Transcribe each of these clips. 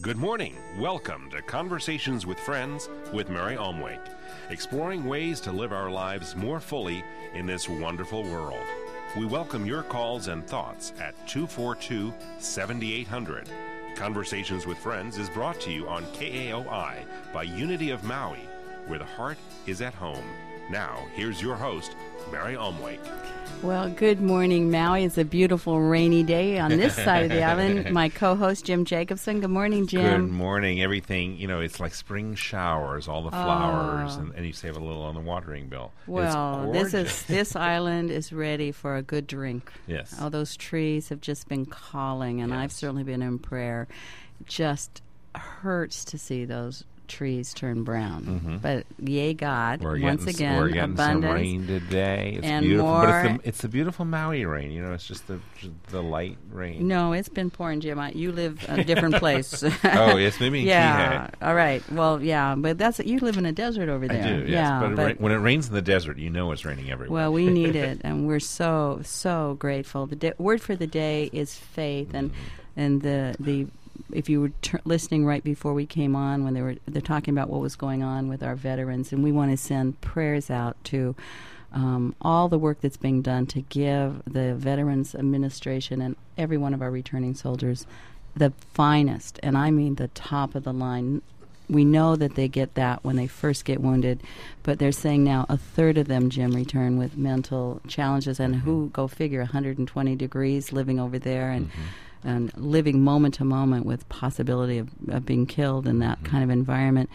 Good morning. Welcome to Conversations with Friends with Mary Omwake, exploring ways to live our lives more fully in this wonderful world. We welcome your calls and thoughts at 242 7800. Conversations with Friends is brought to you on KAOI by Unity of Maui, where the heart is at home. Now, here's your host, Mary Omwake. Well, good morning. Maui It's a beautiful rainy day on this side of the island. My co host, Jim Jacobson. Good morning, Jim. Good morning. Everything, you know, it's like spring showers, all the flowers, oh. and, and you save a little on the watering bill. Well, this is this island is ready for a good drink. Yes. All those trees have just been calling, and I've certainly been in prayer. Just hurts to see those trees turn brown. But yay, God! Mm-hmm. We're once getting, again, we're getting some rain today. It's and beautiful, but it's the, it's the beautiful Maui rain. You know, it's just the the light rain. No, it's been pouring, Jim. I, you live a different place. Oh, yes, maybe yeah. All right. Well, yeah, but that's you live in a desert over there. I do, yes. Yeah, but, it ra- when it rains in the desert, you know it's raining everywhere. well, we need it, and we're so so grateful. The da- word for the day is faith, and Mm-hmm. and the the if you were listening right before we came on when they were they're talking about what was going on with our veterans, and we want to send prayers out to. Um, all the work that's being done to give the Veterans Administration and every one of our returning soldiers the finest, and I mean the top of the line. We know that they get that when they first get wounded, but they're saying now a third of them, Jim, return with mental challenges, and who go figure 120 degrees living over there and and living moment to moment with possibility of, of being killed in that kind of environment.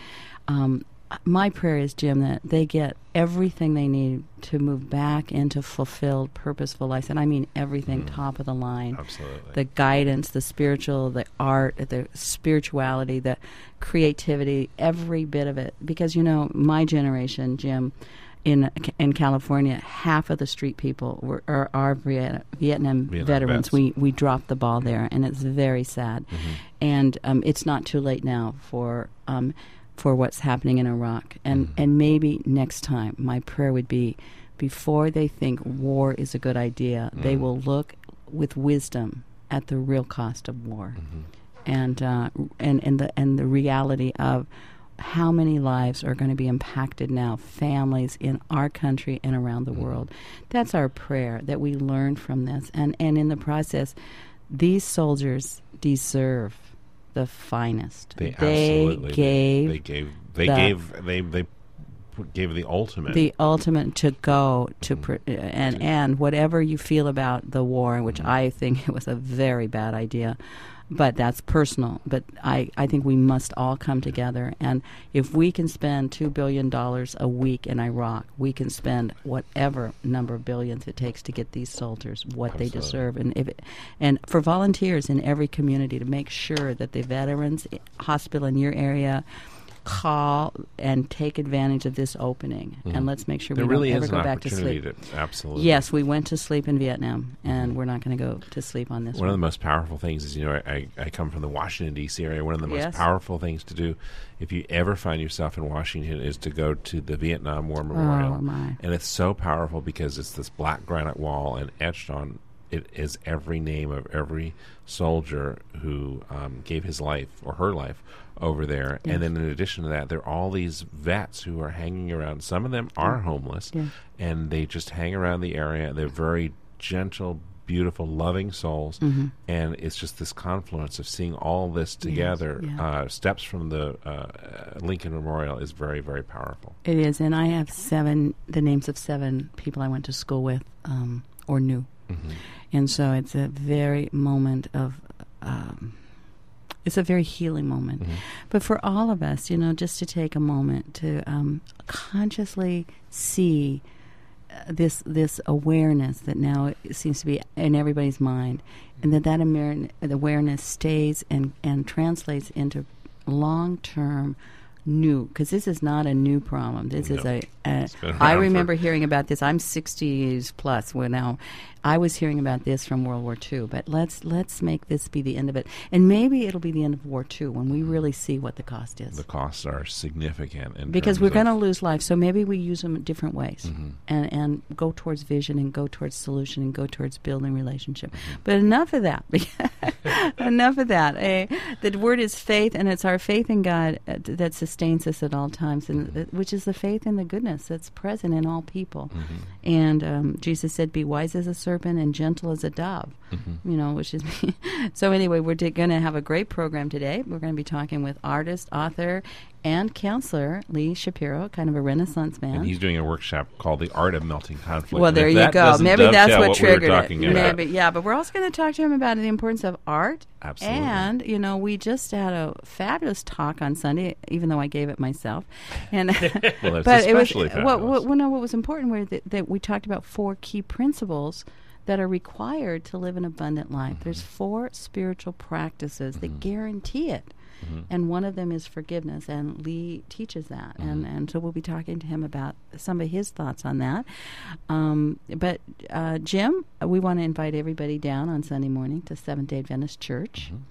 Um, my prayer is, Jim, that they get everything they need to move back into fulfilled, purposeful life. and I mean everything top of the line Absolutely. the guidance, the spiritual, the art, the spirituality, the creativity, every bit of it. Because you know, my generation, Jim, in in California, half of the street people were are, are Viet- Vietnam, Vietnam veterans. vets. We we dropped the ball there, and it's very sad. And um, it's not too late now for. Um, for what's happening in Iraq, and and maybe next time, my prayer would be, before they think war is a good idea, they will look with wisdom at the real cost of war, and uh, and and the and the reality of how many lives are going to be impacted now, families in our country and around the world. That's our prayer that we learn from this, and and in the process, these soldiers deserve the finest. they absolutely gave They gave. They the- gave. They they gave the ultimate. the ultimate to go to Mm-hmm. pr- and and whatever you feel about the war, which Mm-hmm. I think it was a very bad idea, but that's personal. But I I think we must all come together, and if we can spend two billion dollars a week in Iraq, we can spend whatever number of billions it takes to get these soldiers what they deserve, and if it, and for volunteers in every community to make sure that the veterans eh, hospital in your area call and take advantage of this opening, and let's make sure Mm-hmm. there we really don't ever go back to sleep. to absolutely. Yes, we went to sleep in Vietnam, and we're not going to go to sleep on this One of the most powerful things is, you know, I, I come from the Washington, D.C. area. One of the most Yes. powerful things to do if you ever find yourself in Washington is to go to the Vietnam War Memorial. Oh, my. And it's so powerful because it's this black granite wall, and etched on it is every name of every soldier who um, gave his life or her life over there. Yes. And then in addition to that, there are all these vets who are hanging around. Some of them are homeless, Yeah. and they just hang around the area. They're very gentle, beautiful, loving souls, Mm-hmm. and it's just this confluence of seeing all this together. yeah. Uh, steps from the uh, Lincoln Memorial is very, very powerful. It is, and I have seven the names of seven people I went to school with um, or knew, Mm-hmm. and so it's a very moment of. Um, it's a very healing moment. Mm-hmm. But for all of us, you know, just to take a moment to um, consciously see uh, this this awareness that now seems to be in everybody's mind, and that that amer- awareness stays and and translates into long term new because this is not a new problem. This is a. a I for- remember hearing about this. I'm 60s plus. Well, now I was hearing about this from World War II. But let's let's make this be the end of it, and maybe it'll be the end of War II when we really see what the cost is. The costs are significant. Because we're going to lose life, so maybe we use them in different ways, Mm-hmm. and and go towards vision, and go towards solution, and go towards building relationship. Mm-hmm. But enough of that. enough of that. Eh, the word is faith, and it's our faith in God uh, that sustains us at all times, and Mm-hmm. uh, which is the faith in the goodness that's present in all people. Mm-hmm. And um, Jesus said, "Be wise as a serpent and gentle as a dove." Mm-hmm. You know, which is so. Anyway, we're going to have a great program today. We're going to be talking with artist, author, and counselor Lee Shapiro, kind of a Renaissance man. And he's doing a workshop called "The Art of Melting Conflict." Well, there you go. Maybe that's what we were triggered talking it. Maybe, yeah. But we're also going to talk to him about the importance of art. Absolutely. And you know, we just had a fabulous talk on Sunday, even though I gave it myself. And Well, but it was especially what, what, well, no, what was important was that, that we talked about four key principles that are required to live an abundant life. There's Mm-hmm. four spiritual practices that guarantee it. Mm-hmm. And one of them is forgiveness, and Lee teaches that, and Mm-hmm. and so we'll be talking to him about some of his thoughts on that. Um, but uh, Jim, we want to invite everybody down on Sunday morning to Seventh Day Adventist Church. Mm-hmm.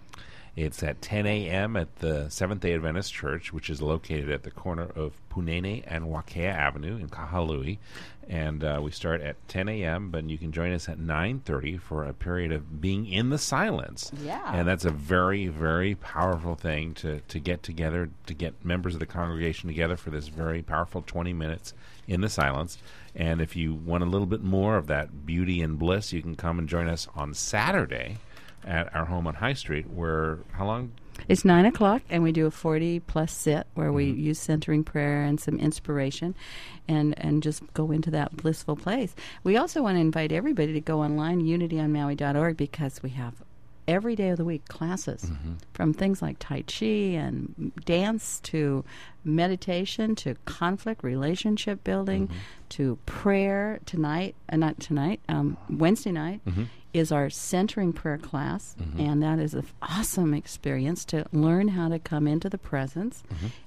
It's at 10 a.m. at the Seventh Day Adventist Church, which is located at the corner of Puunene and Wakea Avenue in Kahului. And uh, we start at 10 a.m., but you can join us at 9.30 for a period of being in the silence. Yeah. And that's a very, very powerful thing to, to get together, to get members of the congregation together for this very powerful 20 minutes in the silence. And if you want a little bit more of that beauty and bliss, you can come and join us on Saturday at our home on High Street, where how long? It's nine o'clock, and we do a forty plus sit where we Mm-hmm. use centering prayer and some inspiration, and and just go into that blissful place. We also want to invite everybody to go online unityonmaui.org because we have every day of the week classes Mm-hmm. from things like tai chi and dance to meditation to conflict relationship building Mm-hmm. to prayer tonight uh, not tonight um, wednesday night Mm-hmm. is our centering prayer class and that is an awesome experience to learn how to come into the presence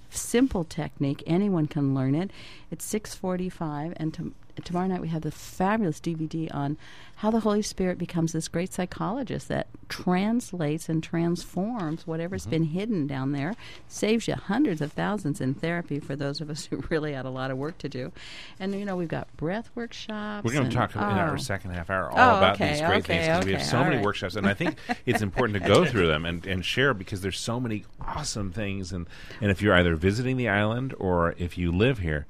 simple technique anyone can learn it it's 645 and to, tomorrow night we have the fabulous dvd on how the holy spirit becomes this great psychologist that translates and transforms whatever's mm-hmm. been hidden down there saves you hundreds of thousands in therapy for those of us who really had a lot of work to do and you know we've got breath workshops We're going to talk in our oh. second half hour all Oh, about okay, these great okay, things because we have so many right. workshops, and I think it's important to go through them and, and share because there's so many awesome things. And and if you're either visiting the island or if you live here,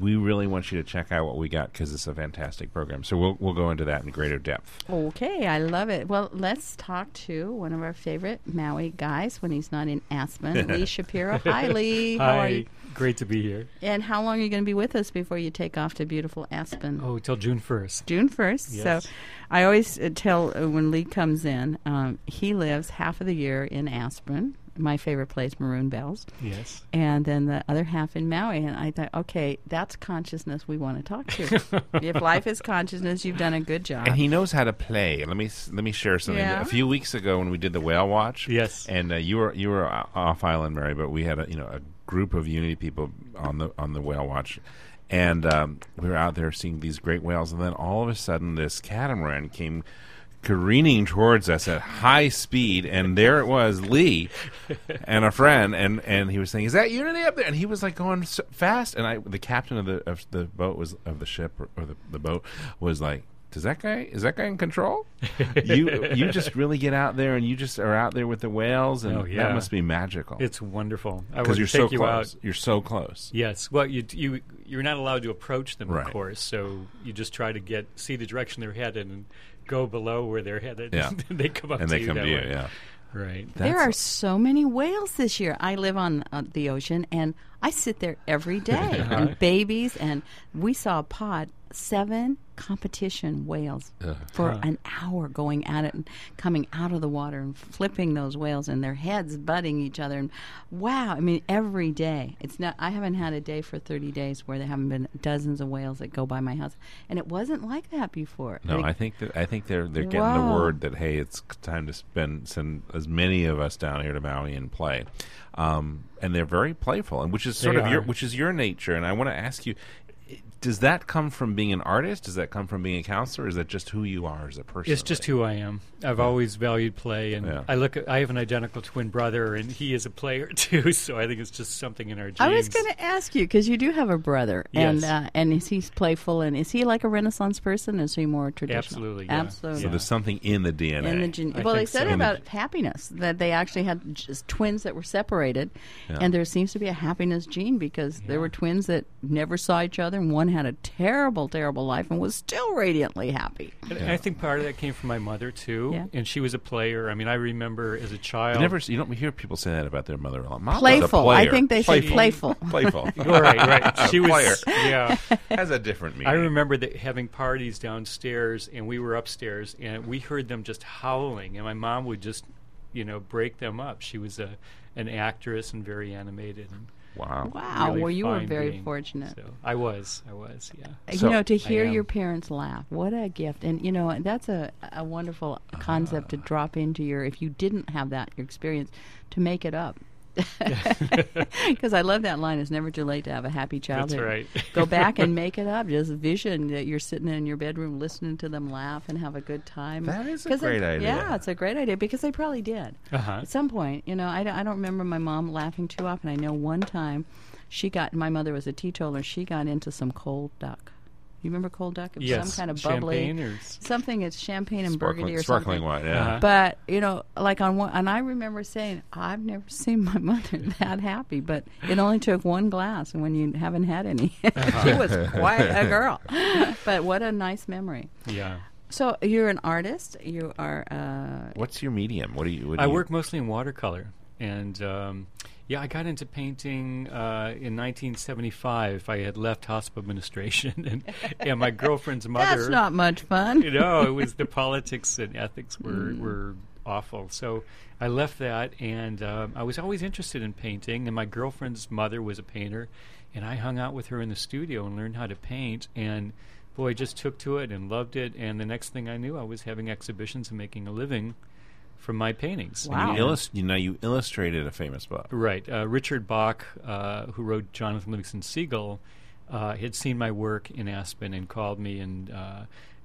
we really want you to check out what we got because it's a fantastic program. So we'll we'll go into that in greater depth. Okay, I love it. Well, let's talk to one of our favorite Maui guys when he's not in Aspen, Lee Shapiro. Hi, Lee. How are you? Great to be here. And how long are you going to be with us before you take off to beautiful Aspen? Oh, till June 1st. June 1st. Yes. So I always uh, tell uh, when Lee comes in, um, he lives half of the year in Aspen, my favorite place, Maroon Bells, Yes. and then the other half in Maui. And I thought, okay, that's consciousness we want to talk to. if life is consciousness, you've done a good job. And he knows how to play. Let me let me share something. Yeah. A few weeks ago, when we did the whale watch, Yes. and uh, you were you were off island, Mary, but we had a you know a group of Unity people on the on the whale watch, and um, we were out there seeing these great whales, and then all of a sudden, this catamaran came careening towards us at high speed, and there it was, Lee, and a friend, and and he was saying, "Is that Unity up there?" And he was like going so fast, and I, the captain of the of the boat was of the ship or, or the, the boat was like. Does that guy is that guy in control? you you just really get out there and you just are out there with the whales and Oh, yeah. that must be magical It's wonderful. I because you're take so you close. out. You're so close. Yes. Well, you you you're not allowed to approach them, Right. of course. So you just try to get see the direction they're headed and go below where they're headed. Yeah. they come up and to they you come that to you. way. Yeah, Right. there That's- are so many whales this year. I live on uh, the ocean, and I sit there every day, and babies, and we saw a pod seven competition whales for an hour going at it and coming out of the water and flipping those whales and their heads butting each other. And wow i mean every day. It's not i haven't had a day for 30 days where there haven't been dozens of whales that go by my house. And it wasn't like that before. No, Like, I think that I think they're they're getting the word that hey, it's time to spend send as many of us down here to Maui and play, um, and they're very playful, and which is sort They of your which is your nature. And I want to ask you, does that come from being an artist? Does that come from being a counselor? Is that just who you are as a person? It's just who I am. I've always valued play, and Yeah. I look. At, I have an identical twin brother, and he is a player too. So I think it's just something in our genes. I was going to ask you because you do have a brother, and uh, and is he playful and is he like a Renaissance person? Is he more traditional? Absolutely, yeah. absolutely. So there's something in the DNA. in the gen- well, they said so. about happiness that they actually had just twins that were separated, Yeah. and there seems to be a happiness gene because there were twins that never saw each other, and one had a terrible, terrible life and was still radiantly happy. And I think part of that came from my mother too, Yeah. and she was a player. I mean, I remember as a child. you never you don't hear people say that about their mother. a lot. Mom Playful. I player. think they say playful. playful. playful. right, right. She was. Player. Yeah. has a different meaning. I remember that having parties downstairs, and we were upstairs, and we heard them just howling, and my mom would just, you know, break them up. She was a an actress and very animated. And Wow. Wow, really well, you were very being. fortunate. So I was, I was, yeah. So- you know, to hear your parents laugh, what a gift! And you know, that's a a wonderful concept to ah. drop into your. If you didn't have that experience, to make it up. Because I love that line. It's never too late to have a happy childhood. right. Go back and make it up. Just vision that you're sitting in your bedroom listening to them laugh and have a good time. That is a 'Cause it- great idea. Yeah, it's a great idea because they probably did. Uh-huh. At some point, you know, I, don't- I don't remember my mom laughing too often. I know one time she got, my mother was a teetotaler, she got into some cold duck. You remember cold duck? It was Yes, some kind of bubbly. champagne or something, it's champagne and Sparkling, burgundy or sparkling something. wine. Yeah. Uh-huh. But, you know, like on one, and I remember saying, I've never seen my mother that happy, but it only took one glass, and when you haven't had any, she was quite a girl. But what a nice memory. Yeah. So you're an artist. You are. Uh, What's your medium? What do you? What do I you, work mostly in watercolor, and um, yeah, I got into painting uh, in 1975. I had left hospital administration, and, and my girlfriend's mother. that's not much fun. you know, it was the politics and ethics were Mm. were awful. So I left that, and um, I was always interested in painting. And my girlfriend's mother was a painter, and I hung out with her in the studio and learned how to paint. And boy, I just took to it and loved it. And the next thing I knew, I was having exhibitions and making a living from my paintings. Wow. You, illust- you know, you illustrated a famous book. Right. Uh, Richard Bach, uh, who wrote Jonathan Livingston Seagull, uh, had seen my work in Aspen and called me and uh,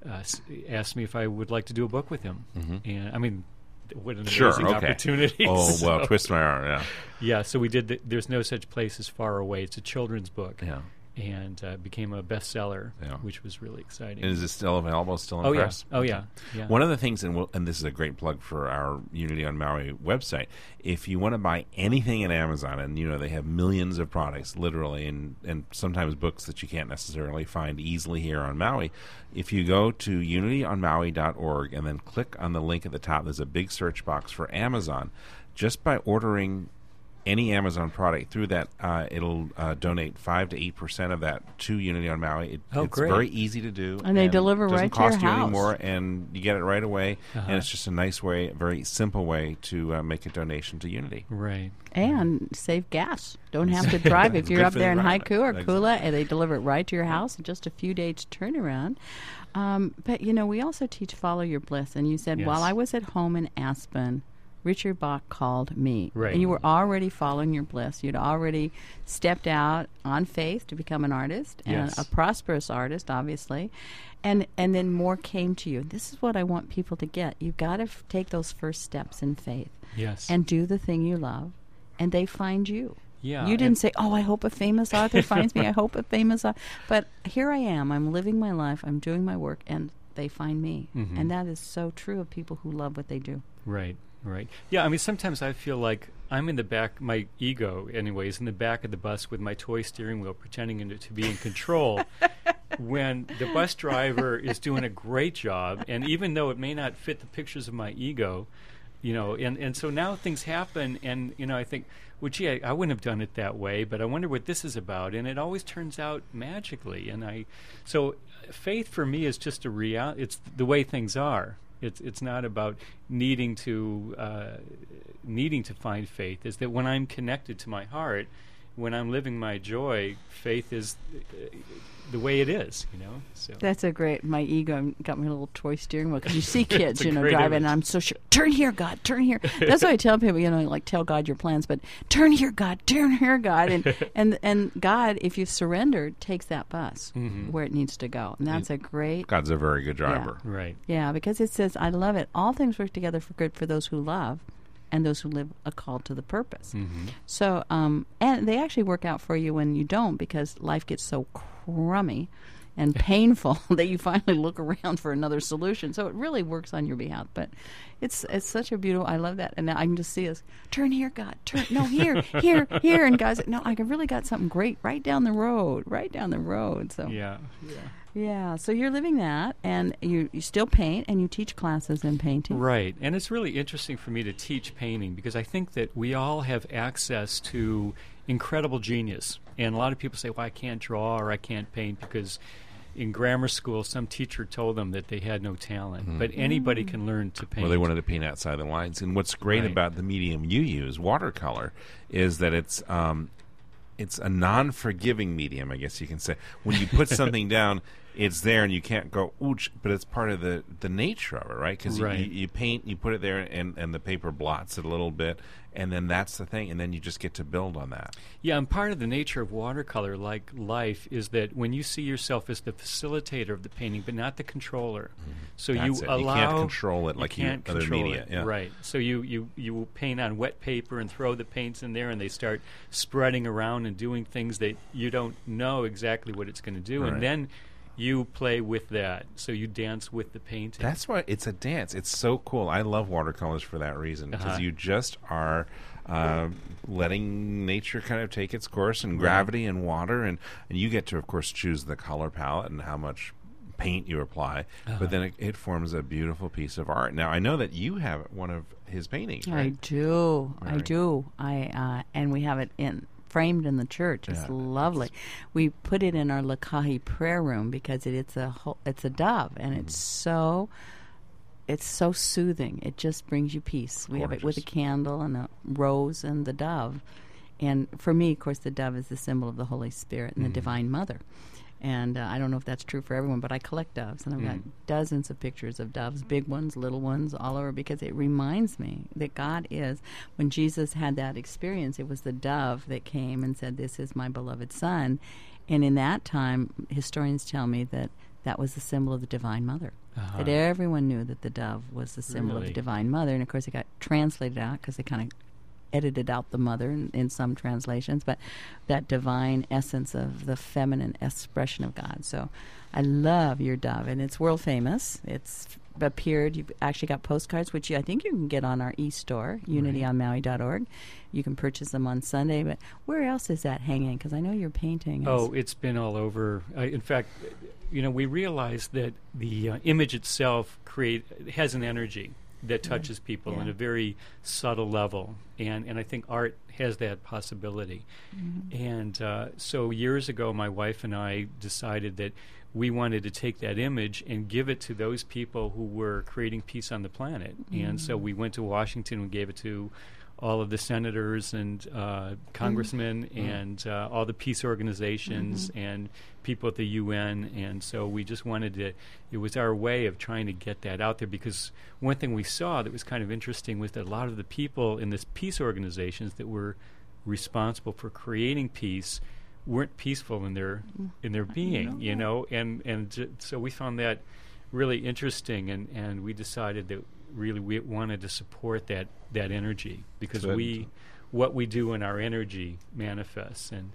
uh, s- asked me if I would like to do a book with him. And I mean, what an Mm-hmm. Sure. amazing Okay. opportunity! Oh So- well, twist my arm. Yeah. yeah. So we did. The, There's no such place as far away. It's a children's book, Yeah. And uh, became a bestseller, Yeah. which was really exciting. And is it still available? Still in oh yeah. Oh yeah. Yeah. One of the things, and, we'll, and this is a great plug for our Unity on Maui website. If you want to buy anything at Amazon, and you know they have millions of products, literally, and and sometimes books that you can't necessarily find easily here on Maui. If you go to unityonmaui.org and then click on the link at the top, there's a big search box for Amazon. Just by ordering any Amazon product through that, uh, it'll uh, donate five to eight percent of that to Unity on Maui. It, Oh, it's great. very easy to do, And they deliver doesn't right to your cost you house. anymore, and you get it right away. Uh-huh. And it's just a nice way, a very simple way to uh, make a donation to Unity. right. and save gas. Don't have to drive if you're up for the there in. Haiku or Exactly. Kula, and they deliver it right to your house in just a few days turnaround. Um, but you know, we also teach follow your bliss, and you said Yes. while I was at home in Aspen. Richard Bach called me. Right. And you were already following your bliss. You'd already stepped out on faith to become an artist and Yes. a prosperous artist, obviously. And and then more came to you. This is what I want people to get. You've got to f- take those first steps in faith Yes. and do the thing you love, and they find you. Yeah, You didn't say, "Oh, I hope a famous author finds me. I hope a famous." Au-. But here I am. I'm living my life. I'm doing my work, and they find me. Mhm. And that is so true of people who love what they do. Right, right. Yeah, I mean, sometimes I feel like I'm in the back, my ego, anyways, in the back of the bus with my toy steering wheel, pretending in, to be in control. when the bus driver is doing a great job, and even though it may not fit the pictures of my ego, you know, and and so now things happen, and you know, I think, well, gee, I, I wouldn't have done it that way, but I wonder what this is about, and it always turns out magically, and I, so faith for me is just a real, it's the way things are. It's it's not about needing to uh, needing to find faith. Is that when I'm connected to my heart, when I'm living my joy, faith is the way it is, you know. So That's a great. My ego got my little toy steering wheel because you see kids, you know, driving. image. And I'm so sure. Turn here, God. Turn here. That's what I tell people. You know, like tell God your plans, but turn here, God. Turn here, God. And and and God, if you've surrendered, takes that bus Mhm. where it needs to go. And that's a great. God's a very good driver. right, Yeah, because it says, "I love it. All things work together for good for those who love." And those who live a call to the purpose. hmm So, um, and they actually work out for you when you don't because life gets so crummy and painful that you finally look around for another solution. So it really works on your behalf. But it's it's such a beautiful. I love that, and I can just see us turn here, God, turn no here, here, here, and guys, no, I really got something great right down the road, right down the road. So yeah, yeah. yeah, so you're living that, and you you still paint, and you teach classes in painting. Right. And it's really interesting for me to teach painting because I think that we all have access to incredible genius. And a lot of people say, well, I can't draw or I can't paint because in grammar school, some teacher told them that they had no talent. But anybody can learn to paint. Well, they wanted to paint outside the lines. And what's great Right. about the medium you use, watercolor, is that it's um, it's a non-forgiving medium. I guess you can say when you put something down, it's there and you can't go ooch. But it's part of the the nature of it, right? Because Right. you, you, paint, you put it there, and and the paper blots it a little bit, and then that's the thing, and then you just get to build on that. Yeah, and part of the nature of watercolor, like life, is that when you see yourself as the facilitator of the painting, but not the controller, so Mm-hmm. That's you it. You can't control it you like you- can't other control media, it. yeah. right? So you you you will paint on wet paper and throw the paints in there, and they start spreading around and doing things that you don't know exactly what it's going to do, Right. and then you play with that. So you dance with the painting. That's why it's a dance. It's so cool. I love watercolors for that reason because Uh-huh. you just are uh, letting nature kind of take its course and gravity and water, and, and you get to, of course, choose the color palette and how much paint you apply. Uh-huh. But then it, it forms a beautiful piece of art. Now I know that you have one of his paintings. I Right? do. I do. I uh, and we have it in framed in the church. It's Yeah, lovely. We put it in our Lokahi prayer room because it, it's a whole, it's a dove and it's Mm. so it's so soothing. It just brings you peace. We have it with a candle and a rose and the dove. And for me, of course, the dove is the symbol of the Holy Spirit and the Mm-hmm. Divine Mother. And uh, I don't know if that's true for everyone, but I collect doves, and I've got Mm. dozens of pictures of doves, big ones, little ones, all over, because it reminds me that God is. When Jesus had that experience, it was the dove that came and said, "This is my beloved Son," and in that time, historians tell me that that was the symbol of the Divine Mother. Uh-huh. That everyone knew that the dove was the symbol of the Divine Mother, and of course, it got translated out because they kind of edited out the mother in, in some translations, but that divine essence of the feminine expression of God. So I love your dove, and it's world famous. It's appeared. You've actually got postcards, which you, I think you can get on our e-store, unityonmaui.org. You can purchase them on Sunday, but where else is that hanging? Because I know you're painting. is- Oh, it's been all over. I, in fact, you know, we realized that the uh, image itself create has an energy that touches people Yeah. on a very subtle level, and and I think art has that possibility. Mm-hmm. And uh, so years ago, my wife and I decided that we wanted to take that image and give it to those people who were creating peace on the planet. And so we went to Washington and gave it to all of the senators and uh, congressmen and uh, all the peace organizations and people at the UN. And so we just wanted to, it was our way of trying to get that out there because one thing we saw that was kind of interesting was that a lot of the people in this peace organizations that were responsible for creating peace weren't peaceful in their mm. in their being, you know, and and j- so we found that really interesting, and and we decided that really we wanted to support that that energy because Good. we what we do in our energy manifests and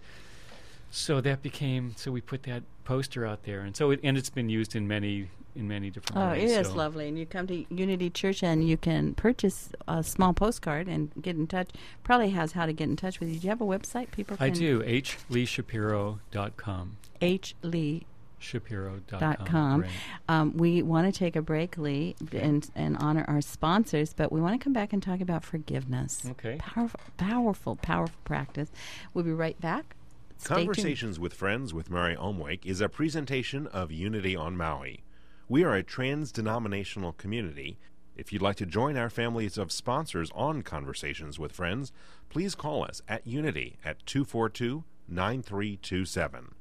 so that became so we put that poster out there and so it, and it's been used in many in many different Oh, it ways is so- lovely. And you come to Unity Church and you can purchase a small postcard and get in touch. Probably has how to get in touch with you. Do you have a website? People can I do hleeshapiro.com H Lee Shapiro.com. dot com. Right. Um, we want to take a break, Lee, and and honor our sponsors, but we want to come back and talk about forgiveness. Okay. Powerful, powerful, powerful practice. We'll be right back. Stay tuned. Conversations with Friends with Mary Omwake is a presentation of Unity on Maui. We are a trans denominational community. If you'd like to join our families of sponsors on Conversations with Friends, please call us at Unity at 242 9327.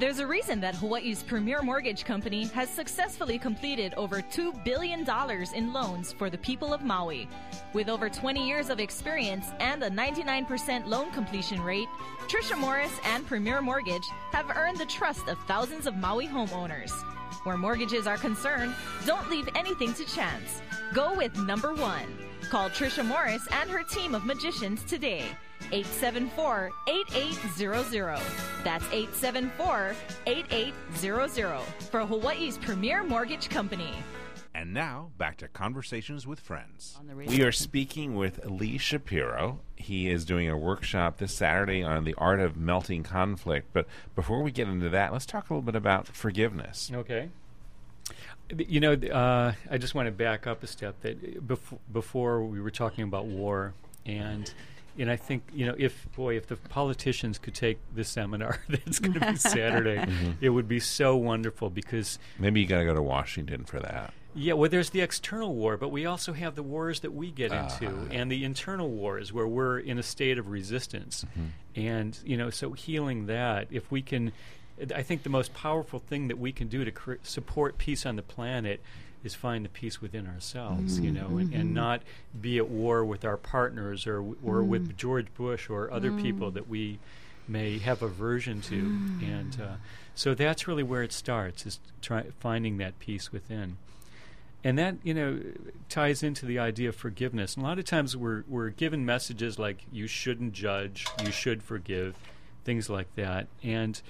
There's a reason that Hawaii's premier mortgage company has successfully completed over $2 billion in loans for the people of Maui. With over 20 years of experience and a 99% loan completion rate, Trisha Morris and Premier Mortgage have earned the trust of thousands of Maui homeowners. Where mortgages are concerned, don't leave anything to chance. Go with number one. Call Trisha Morris and her team of magicians today. 874 8800. That's 874 8800 for Hawaii's premier mortgage company. And now, back to Conversations with Friends. On the radio. We are speaking with Lee Shapiro. He is doing a workshop this Saturday on the art of melting conflict. But before we get into that, let's talk a little bit about forgiveness. Okay. You know, uh, I just want to back up a step. That before, before we were talking about war, and and I think you know, if boy, if the politicians could take this seminar that's going to be Saturday, it would be so wonderful because Maybe you got to go to Washington for that. yeah, well, there's the external war, but we also have the wars that we get into, Ah. and the internal wars where we're in a state of resistance, and you know, so healing that. If we can, I think the most powerful thing that we can do to cre- support peace on the planet is find the peace within ourselves, you mm-hmm. know, and, and mm-hmm. not be at war with our partners or or with mm. George Bush or other people mm. that we may have aversion to, and uh, so that's really where it starts is try finding that peace within. And that you know ties into the idea of forgiveness. And a lot of times we're we're given messages like you shouldn't judge, you should forgive, things like that, and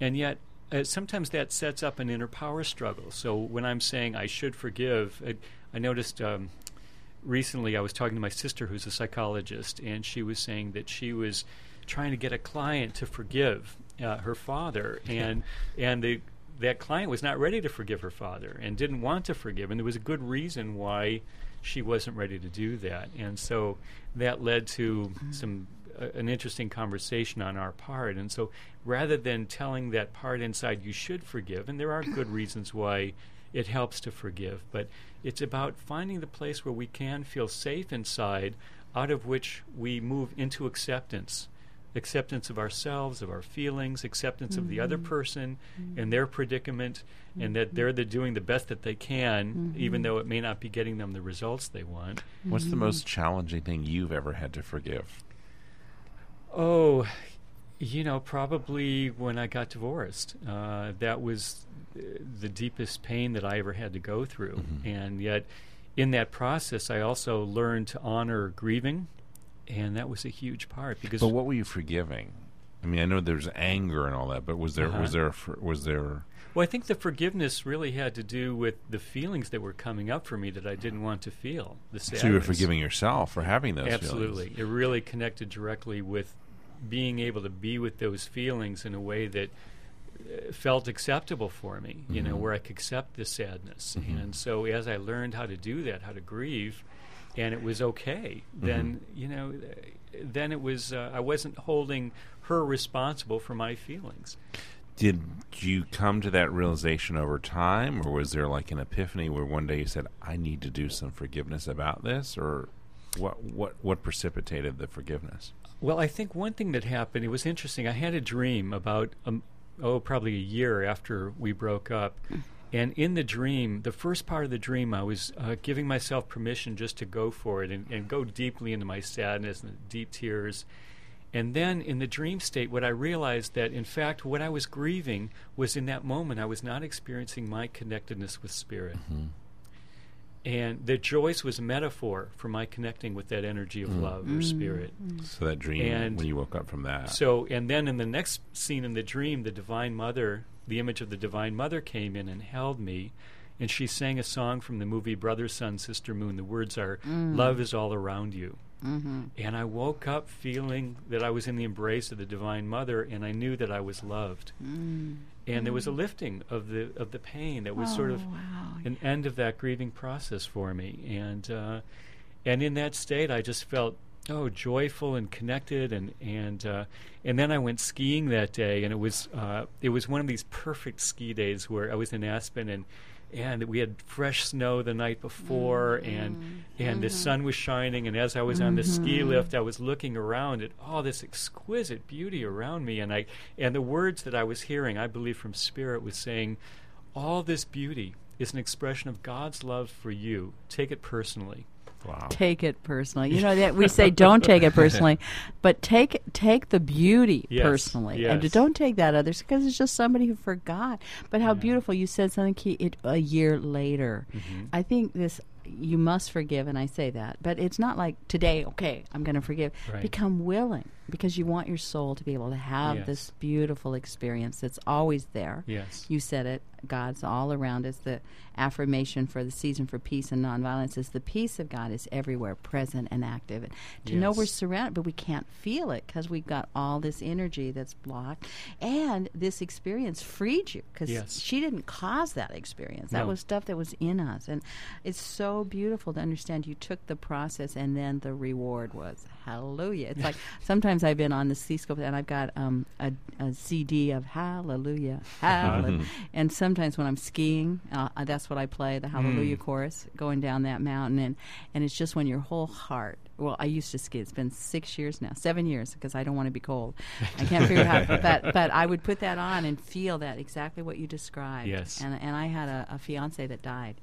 and yet uh, sometimes that sets up an inner power struggle. So when I'm saying I should forgive, I, I noticed. Um, Recently, I was talking to my sister, who's a psychologist, and she was saying that she was trying to get a client to forgive uh, her father, and and the that client was not ready to forgive her father and didn't want to forgive, and there was a good reason why she wasn't ready to do that, and so that led to some an interesting conversation on our part, and so rather than telling that part inside you should forgive, and there are good reasons why it helps to forgive, but it's about finding the place where we can feel safe inside, out of which we move into acceptance. Acceptance of ourselves, of our feelings, acceptance of the other mm-hmm. person mm-hmm. and their predicament, and that they're the doing the best that they can, even mm-hmm. though it may not be getting them the results they want. What's the most challenging thing you've ever had to forgive? Oh, you know, probably when I got divorced. Uh, that was the deepest pain that I ever had to go through. And yet, in that process, I also learned to honor grieving, and that was a huge part because But what were you forgiving? I mean, I know there's anger and all that, but was there Uh-huh. was there a was there Well, I think the forgiveness really had to do with the feelings that were coming up for me that I didn't want to feel. The sadness. so you were forgiving yourself for having those Absolutely. feelings? It really connected directly with being able to be with those feelings in a way that uh, felt acceptable for me, you know, where I could accept the sadness. And so as I learned how to do that, how to grieve, and it was okay, then, you know, then it was, uh, I wasn't holding her responsible for my feelings. Did you come to that realization over time, or was there like an epiphany where one day you said, "I need to do some forgiveness about this," or what what what precipitated the forgiveness? Well, I think one thing that happened, it was interesting. I had a dream about, um, oh, probably a year after we broke up. And in the dream, the first part of the dream, I was uh, giving myself permission just to go for it and, and go deeply into my sadness and deep tears. And then in the dream state, what I realized that, in fact, what I was grieving was in that moment, I was not experiencing my connectedness with spirit. And that Joyce was a metaphor for my connecting with that energy of mm. love or spirit. Mm. Mm. So that dream And when you woke up from that. So, and then in the next scene in the dream, the Divine Mother, the image of the Divine Mother came in and held me, and she sang a song from the movie Brother, Sun, Sister, Moon. The words are, Love is all around you. Mm-hmm. And I woke up feeling that I was in the embrace of the Divine Mother, and I knew that I was loved. Mm. And there was a lifting of the of the pain that was sort of Oh, wow. an end of that grieving process for me. And uh, and in that state, I just felt oh joyful and connected. And and uh, and then I went skiing that day, and it was uh, it was one of these perfect ski days where I was in Aspen and. And we had fresh snow the night before, mm-hmm. and and the mm-hmm. sun was shining. And as I was on the ski mm-hmm. lift, I was looking around at all this exquisite beauty around me. And I and the words that I was hearing, I believe from Spirit, was saying, all this beauty is an expression of God's love for you. Take it personally. Wow. take it personally. You know that we say don't take it personally, but take take the beauty Yes, personally, and don't take that others because it's just somebody who forgot. But how beautiful you said something key it, a year later. Mm-hmm. I think this you must forgive, and I say that, but it's not like today. Okay, I'm going to forgive. Right. Become willing because you want your soul to be able to have Yes. this beautiful experience that's always there. Yes. You said it. God's all around us. The affirmation for the season for peace and nonviolence is the peace of God is everywhere, present and active. And to know we're surrounded, but we can't feel it because we've got all this energy that's blocked. And this experience freed you because Yes. she didn't cause that experience. That No. was stuff that was in us. And it's so beautiful to understand you took the process and then the reward was hallelujah. It's like sometimes I've been on the C scope and I've got um, a, a CD of hallelujah, hallelujah. and sometimes when I'm skiing, uh, that's what I play, the hallelujah chorus going down that mountain. And, and it's just when your whole heart, well, I used to ski. It's been six years now, seven years, because I don't want to be cold. I can't figure out but, but I would put that on and feel that exactly what you described. Yes. And, and I had a, a fiance that died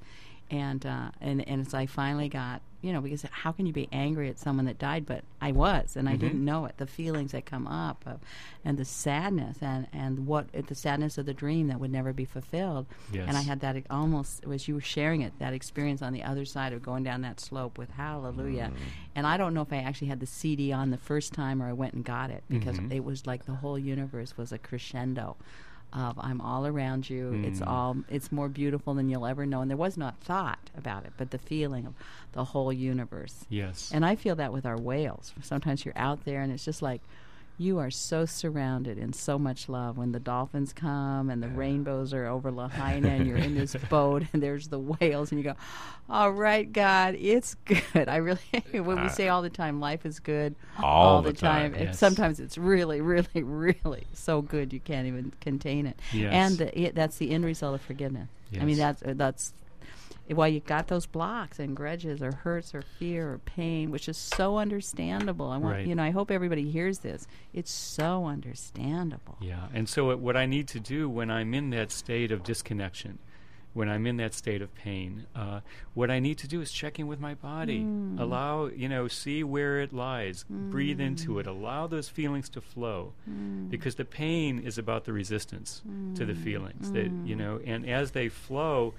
and uh, and and as I finally got, you know, because how can you be angry at someone that died? But I was, and I Mm-hmm. didn't know it. The feelings that come up, of, and the sadness, and and what the sadness of the dream that would never be fulfilled. And I had that almost as you were sharing it, that experience on the other side of going down that slope with Hallelujah. And I don't know if I actually had the CD on the first time or I went and got it because Mhm. it was like the whole universe was a crescendo of I'm all around you. It's Mm. all it's more beautiful than you'll ever know. And there was not thought about it, but the feeling of the whole universe. Yes. And I feel that with our whales. Sometimes you're out there and it's just like you are so surrounded in so much love when the dolphins come and the rainbows are over Lahaina and you're in this boat and there's the whales and you go, All right, God, it's good. I really when we say all the time, life is good All the the time, time. It- yes. sometimes it's really, really, really so good you can't even contain it. Yes. And the, it, that's the end result of forgiveness. I mean, that's uh, that's why you got those blocks and grudges or hurts or fear or pain, which is so understandable. I want Right. you know. I hope everybody hears this. It's so understandable. Yeah, and so what I need to do when I'm in that state of disconnection, when I'm in that state of pain, uh, what I need to do is check in with my body, hmm. allow you know, see where it lies, breathe into it, hmm. allow those feelings to flow, hmm. because the pain is about the resistance to the feelings that you know, and as they flow,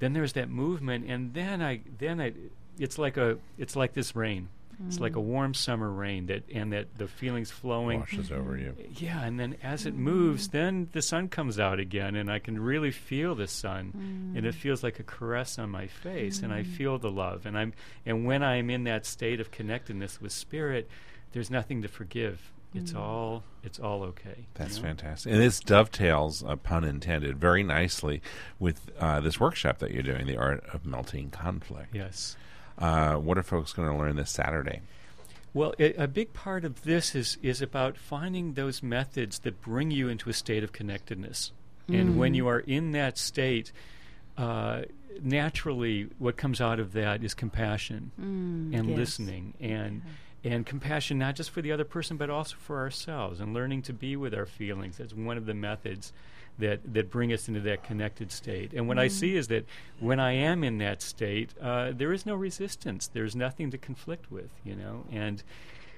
then there's that movement, and then I then I, it's like a it's like this rain. It's like a mm. warm summer rain that and that the feelings flowing Washes over you. yeah, and then as it mm. moves, then the sun comes out again, and I can really feel the sun, and it mm. feels like a caress on my face, and I feel the love, and I'm and when I'm in that state of connectedness with spirit, there's nothing to forgive. It's all it's all okay. you That's know? fantastic. And this dovetails, uh, pun intended, very nicely with uh, this workshop that you're doing, The Art of Melting Conflict. Yes. Uh, what are folks going to learn this Saturday? Well, a, a big part of this is is about finding those methods that bring you into a state of connectedness. And when you are in that state, uh, naturally, what comes out of that is compassion and yes. listening and and compassion not just for the other person but also for ourselves and learning to be with our feelings. That's one of the methods that that bring us into that connected state. And what I see is that when I am in that state, uh, there is no resistance. There's nothing to conflict with, you know, and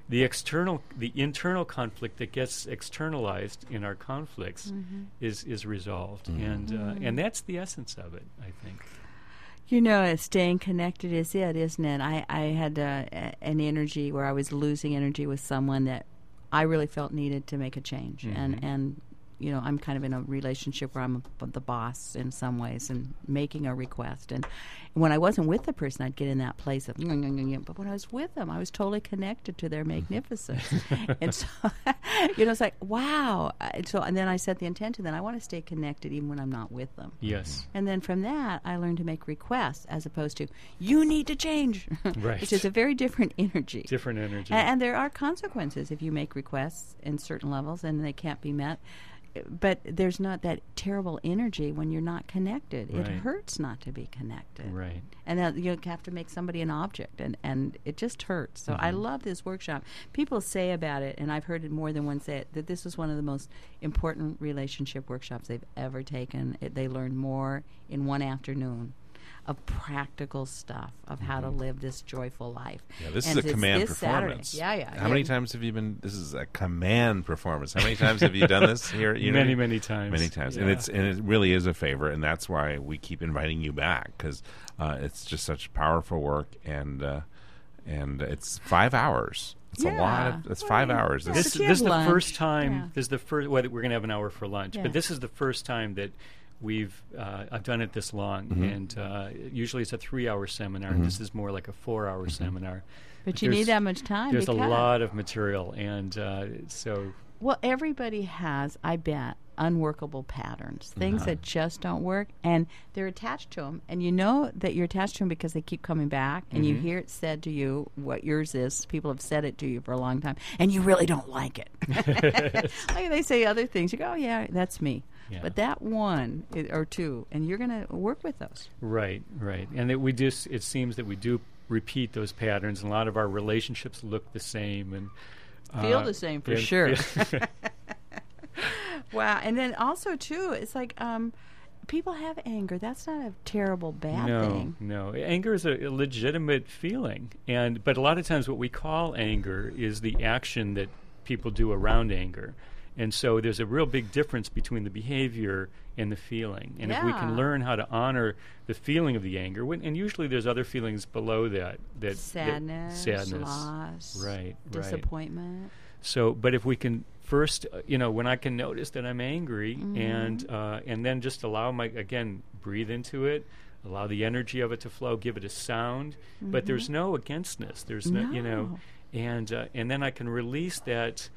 the external, the internal conflict that gets externalized in our conflicts is is resolved, and uh, and that's the essence of it, I think. You know, staying connected is it, isn't it? I, I had uh, an energy where I was losing energy with someone that I really felt needed to make a change, and and you know, I'm kind of in a relationship where I'm a, the boss in some ways and making a request. And, when I wasn't with the person, I'd get in that place of, but when I was with them, I was totally connected to their mm-hmm. magnificence. and so, you know, it's like, wow. Uh, and so, and then I set the intention that I want to stay connected even when I'm not with them. Yes. Mm-hmm. And then from that, I learned to make requests as opposed to, you need to change. Right. Which is a very different energy. Different energy. A- and there are consequences if you make requests in certain levels and they can't be met but there's not that terrible energy when you're not connected. It hurts not to be connected. Right. And that you have to make somebody an object, and, and it just hurts. So I mm-hmm. love this workshop. People say about it, and I've heard it more than one say it, that this was one of the most important relationship workshops they've ever taken. It, they learned more in one afternoon of practical stuff of how to live this joyful life. Yeah, this And is a command this Saturday. performance. Yeah, yeah. How many times have you been? This is a command performance. How many times have you done this here? at Unity? Many, many times. many times, and it's and it really is a favor, and that's why we keep inviting you back because uh, it's just such powerful work, and uh, and it's five hours. It's a lot. Of, it's five Well, hours. yeah. It's- this, this is have the first time. Yeah. This is the first. Well, we're going to have an hour for lunch, Yeah. but this is the first time that we've uh, I've done it this long. Mm-hmm. And uh, usually it's a three-hour seminar. This is more like a four-hour Mm-hmm. seminar. But you need that much time. There's a lot of material, and uh, so Well, everybody has, I bet, unworkable patterns, things Uh-huh. that just don't work, and they're attached to them. And you know that you're attached to them because they keep coming back, and Mm-hmm. you hear it said to you what yours is. People have said it to you for a long time, and you really don't like it. like they say other things, you go, "Oh yeah, that's me." Yeah. But that one or two, and you're going to work with those. Right, right, and that we just it seems that we do repeat those patterns, and a lot of our relationships look the same and Feel uh, the same for and- sure. yeah. Wow, and then also too, it's like um, people have anger. That's not a terrible bad no, thing. no, anger is a, a legitimate feeling, and but a lot of times what we call anger is the action that people do around anger. And so there's a real big difference between the behavior and the feeling. And if we can learn how to honor the feeling of the anger, when, and usually there's other feelings below that, that that- sadness, sadness, loss, right, right. disappointment. So, but if we can first, uh, you know, when I can notice that I'm angry, Mm-hmm. and uh, and then just allow my again breathe into it, allow the energy of it to flow, give it a sound, but there's no againstness. There's no, you know, Mm-hmm. And uh, and then I can release that.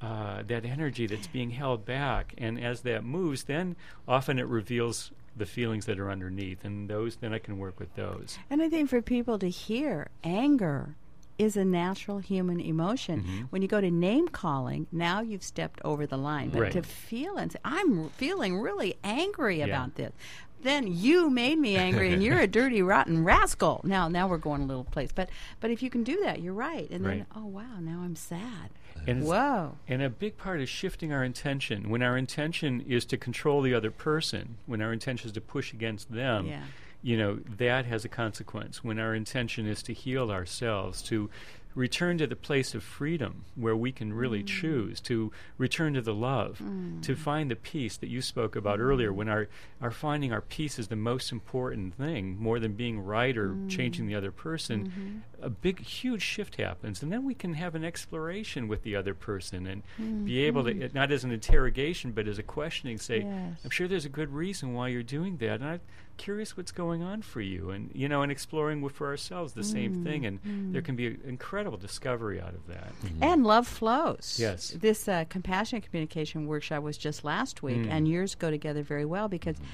Uh, that energy that's being held back, and as that moves, then often it reveals the feelings that are underneath, and those then I can work with those. And I think for people to hear anger is a natural human emotion. Mm-hmm. When you go to name calling, now you've stepped over the line. But Right. to feel and say, I'm feeling really angry Yeah. about this. Then you made me angry, and you're a dirty, rotten rascal. Now, now we're going a little place. But, but if you can do that, you're right. And then, oh wow, now I'm sad. And Whoa. And a big part is shifting our intention. When our intention is to control the other person, when our intention is to push against them, Yeah. you know, that has a consequence. When our intention is to heal ourselves, to return to the place of freedom where we can really Mm. choose, to return to the love, to find the peace that you spoke about earlier, Mm. when our, our finding our peace is the most important thing, more than being right or Mm. changing the other person, Mm-hmm. a big, huge shift happens. And then we can have an exploration with the other person and be able to, not as an interrogation, but as a questioning, say, Mm-hmm. Yes. I'm sure there's a good reason why you're doing that. And I'm curious what's going on for you. And, you know, and exploring with, for ourselves the Mm, same thing. And there can be an incredible discovery out of that. And love flows. Yes. This uh, compassionate communication workshop was just last week, Mm. and yours go together very well because y-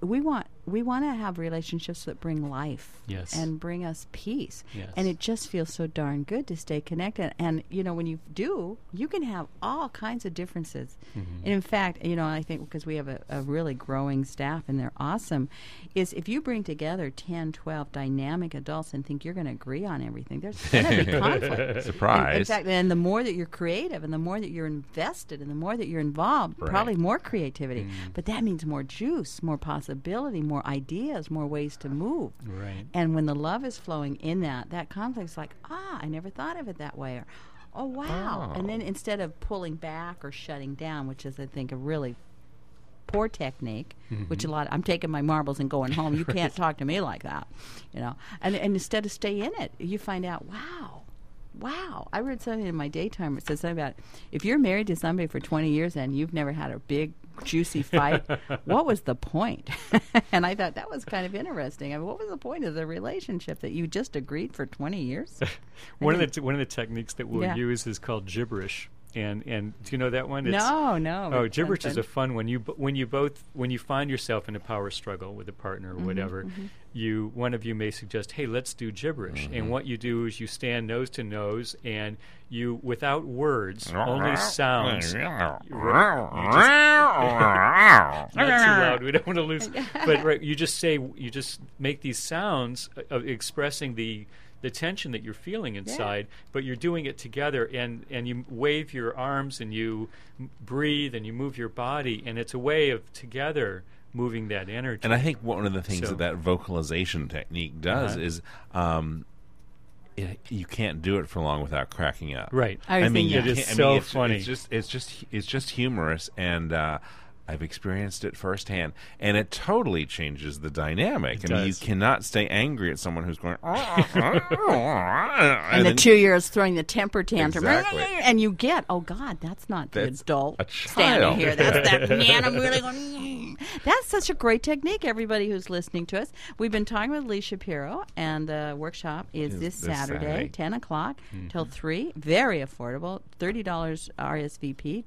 we want we want to have relationships that bring life Yes. and bring us peace. Yes. And it just feels so darn good to stay connected. And you know, when you do, you can have all kinds of differences. Mm-hmm. And in fact, you know, I think because we have a, a really growing staff and they're awesome, is if you bring together 10, 12 dynamic adults and think you're going to agree on everything, there's going to be conflict. Surprise! In Surprise. fact, and the more that you're creative, and the more that you're invested, and the more that you're involved, Right. probably more creativity. But that means more juice, more possibility, more ideas, more ways to move. Right. And when the love is flowing in that, that conflict's like, ah, I never thought of it that way, or oh wow. And then instead of pulling back or shutting down, which is I think a really poor technique, which a lot of, I'm taking my marbles and going home. You can't talk to me like that, you know. And and instead of stay in it, you find out, wow, wow. I read something in my daytime. It says something about if you're married to somebody for 20 years and you've never had a big juicy fight, what was the point? and I thought that was kind of interesting. I mean, what was the point of the relationship that you just agreed for 20 years? one of the t- one of the techniques that we'll Yeah. use is called gibberish. And and do you know that one? It's- no, no. Oh, gibberish is a fun one. You when you both when you find yourself in a power struggle with a partner or Mm-hmm, whatever, you one of you may suggest, "Hey, let's do gibberish." And what you do is you stand nose to nose and you without words, only sounds. Not too loud. We don't want to lose. But right, you just say you just make these sounds uh, of expressing the the tension that you're feeling inside, but you're doing it together, and and you wave your arms and you m- breathe and you move your body, and it's a way of together moving that energy. And I think one of the things So- that that vocalization technique does Uh-huh. is um, it, you can't do it for long without cracking up. right. I was mean, you It is can't- I so mean, it's, funny. It's just, it's just, it's just humorous, and uh, I've experienced it firsthand, and it totally changes the dynamic. It I mean, you cannot stay angry at someone who's going, ah, ah, ah, and, and the then- two years throwing the temper tantrum, Exactly. and you get, oh God, that's not the That's adult a standing here. That's that man. I'm really going. That's such a great technique. Everybody who's listening to us, we've been talking with Lee Shapiro, and the workshop is Is this, this Saturday, Saturday. ten o'clock Mm-hmm. till three. Very affordable, thirty dollars RSVP.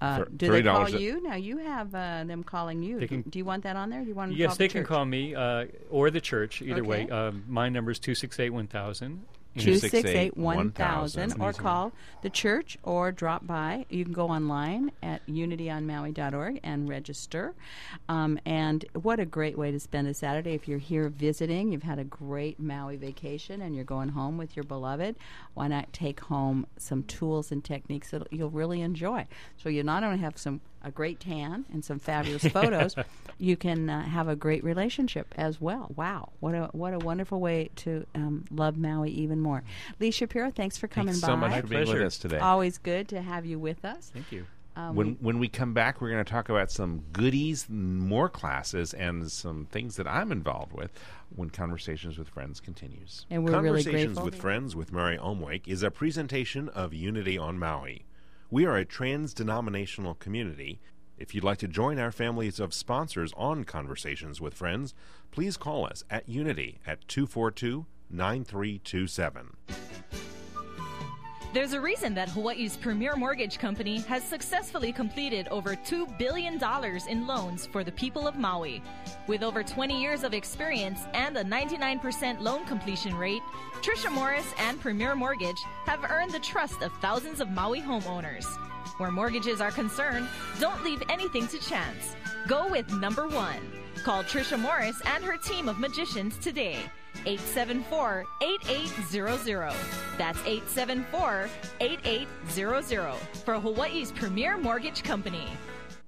Uh, For do they call $30 a- you now? You have uh, them calling you. Can- do you want that on there? Do you want them to Yes, call they the can call me uh, or the church. Either way, Okay. um, my number is two six eight one thousand. Two 268 six eight one thousand, 1000. or call the church, or drop by. You can go online at unityonmaui.org and register. Um, and what a great way to spend a Saturday if you're here visiting. You've had a great Maui vacation, and you're going home with your beloved. Why not take home some tools and techniques that you'll really enjoy? So you not only have some a great tan and some fabulous photos, you can uh, have a great relationship as well. Wow, what a what a wonderful way to um, love Maui even more. Lee Shapiro, thanks for coming Thanks by. so much My for being with pleasure. us today. Always good to have you with us. Thank you. Um, when when we come back, we're going to talk about some goodies, more classes, and some things that I'm involved with when Conversations with Friends continues. and we're really Conversations grateful. with Friends with Mary Omwake is a presentation of Unity on Maui. We are a trans denominational community. If you'd like to join our families of sponsors on Conversations with Friends, please call us at Unity at 242 9327. There's a reason that Hawaii's premier mortgage company has successfully completed over $2 billion in loans for the people of Maui. With over 20 years of experience and a 99% loan completion rate, Trisha Morris and Premier Mortgage have earned the trust of thousands of Maui homeowners. Where mortgages are concerned, don't leave anything to chance. Go with number one. Call Trisha Morris and her team of magicians today. 874 8800. That's 874 8800 for Hawaii's premier mortgage company.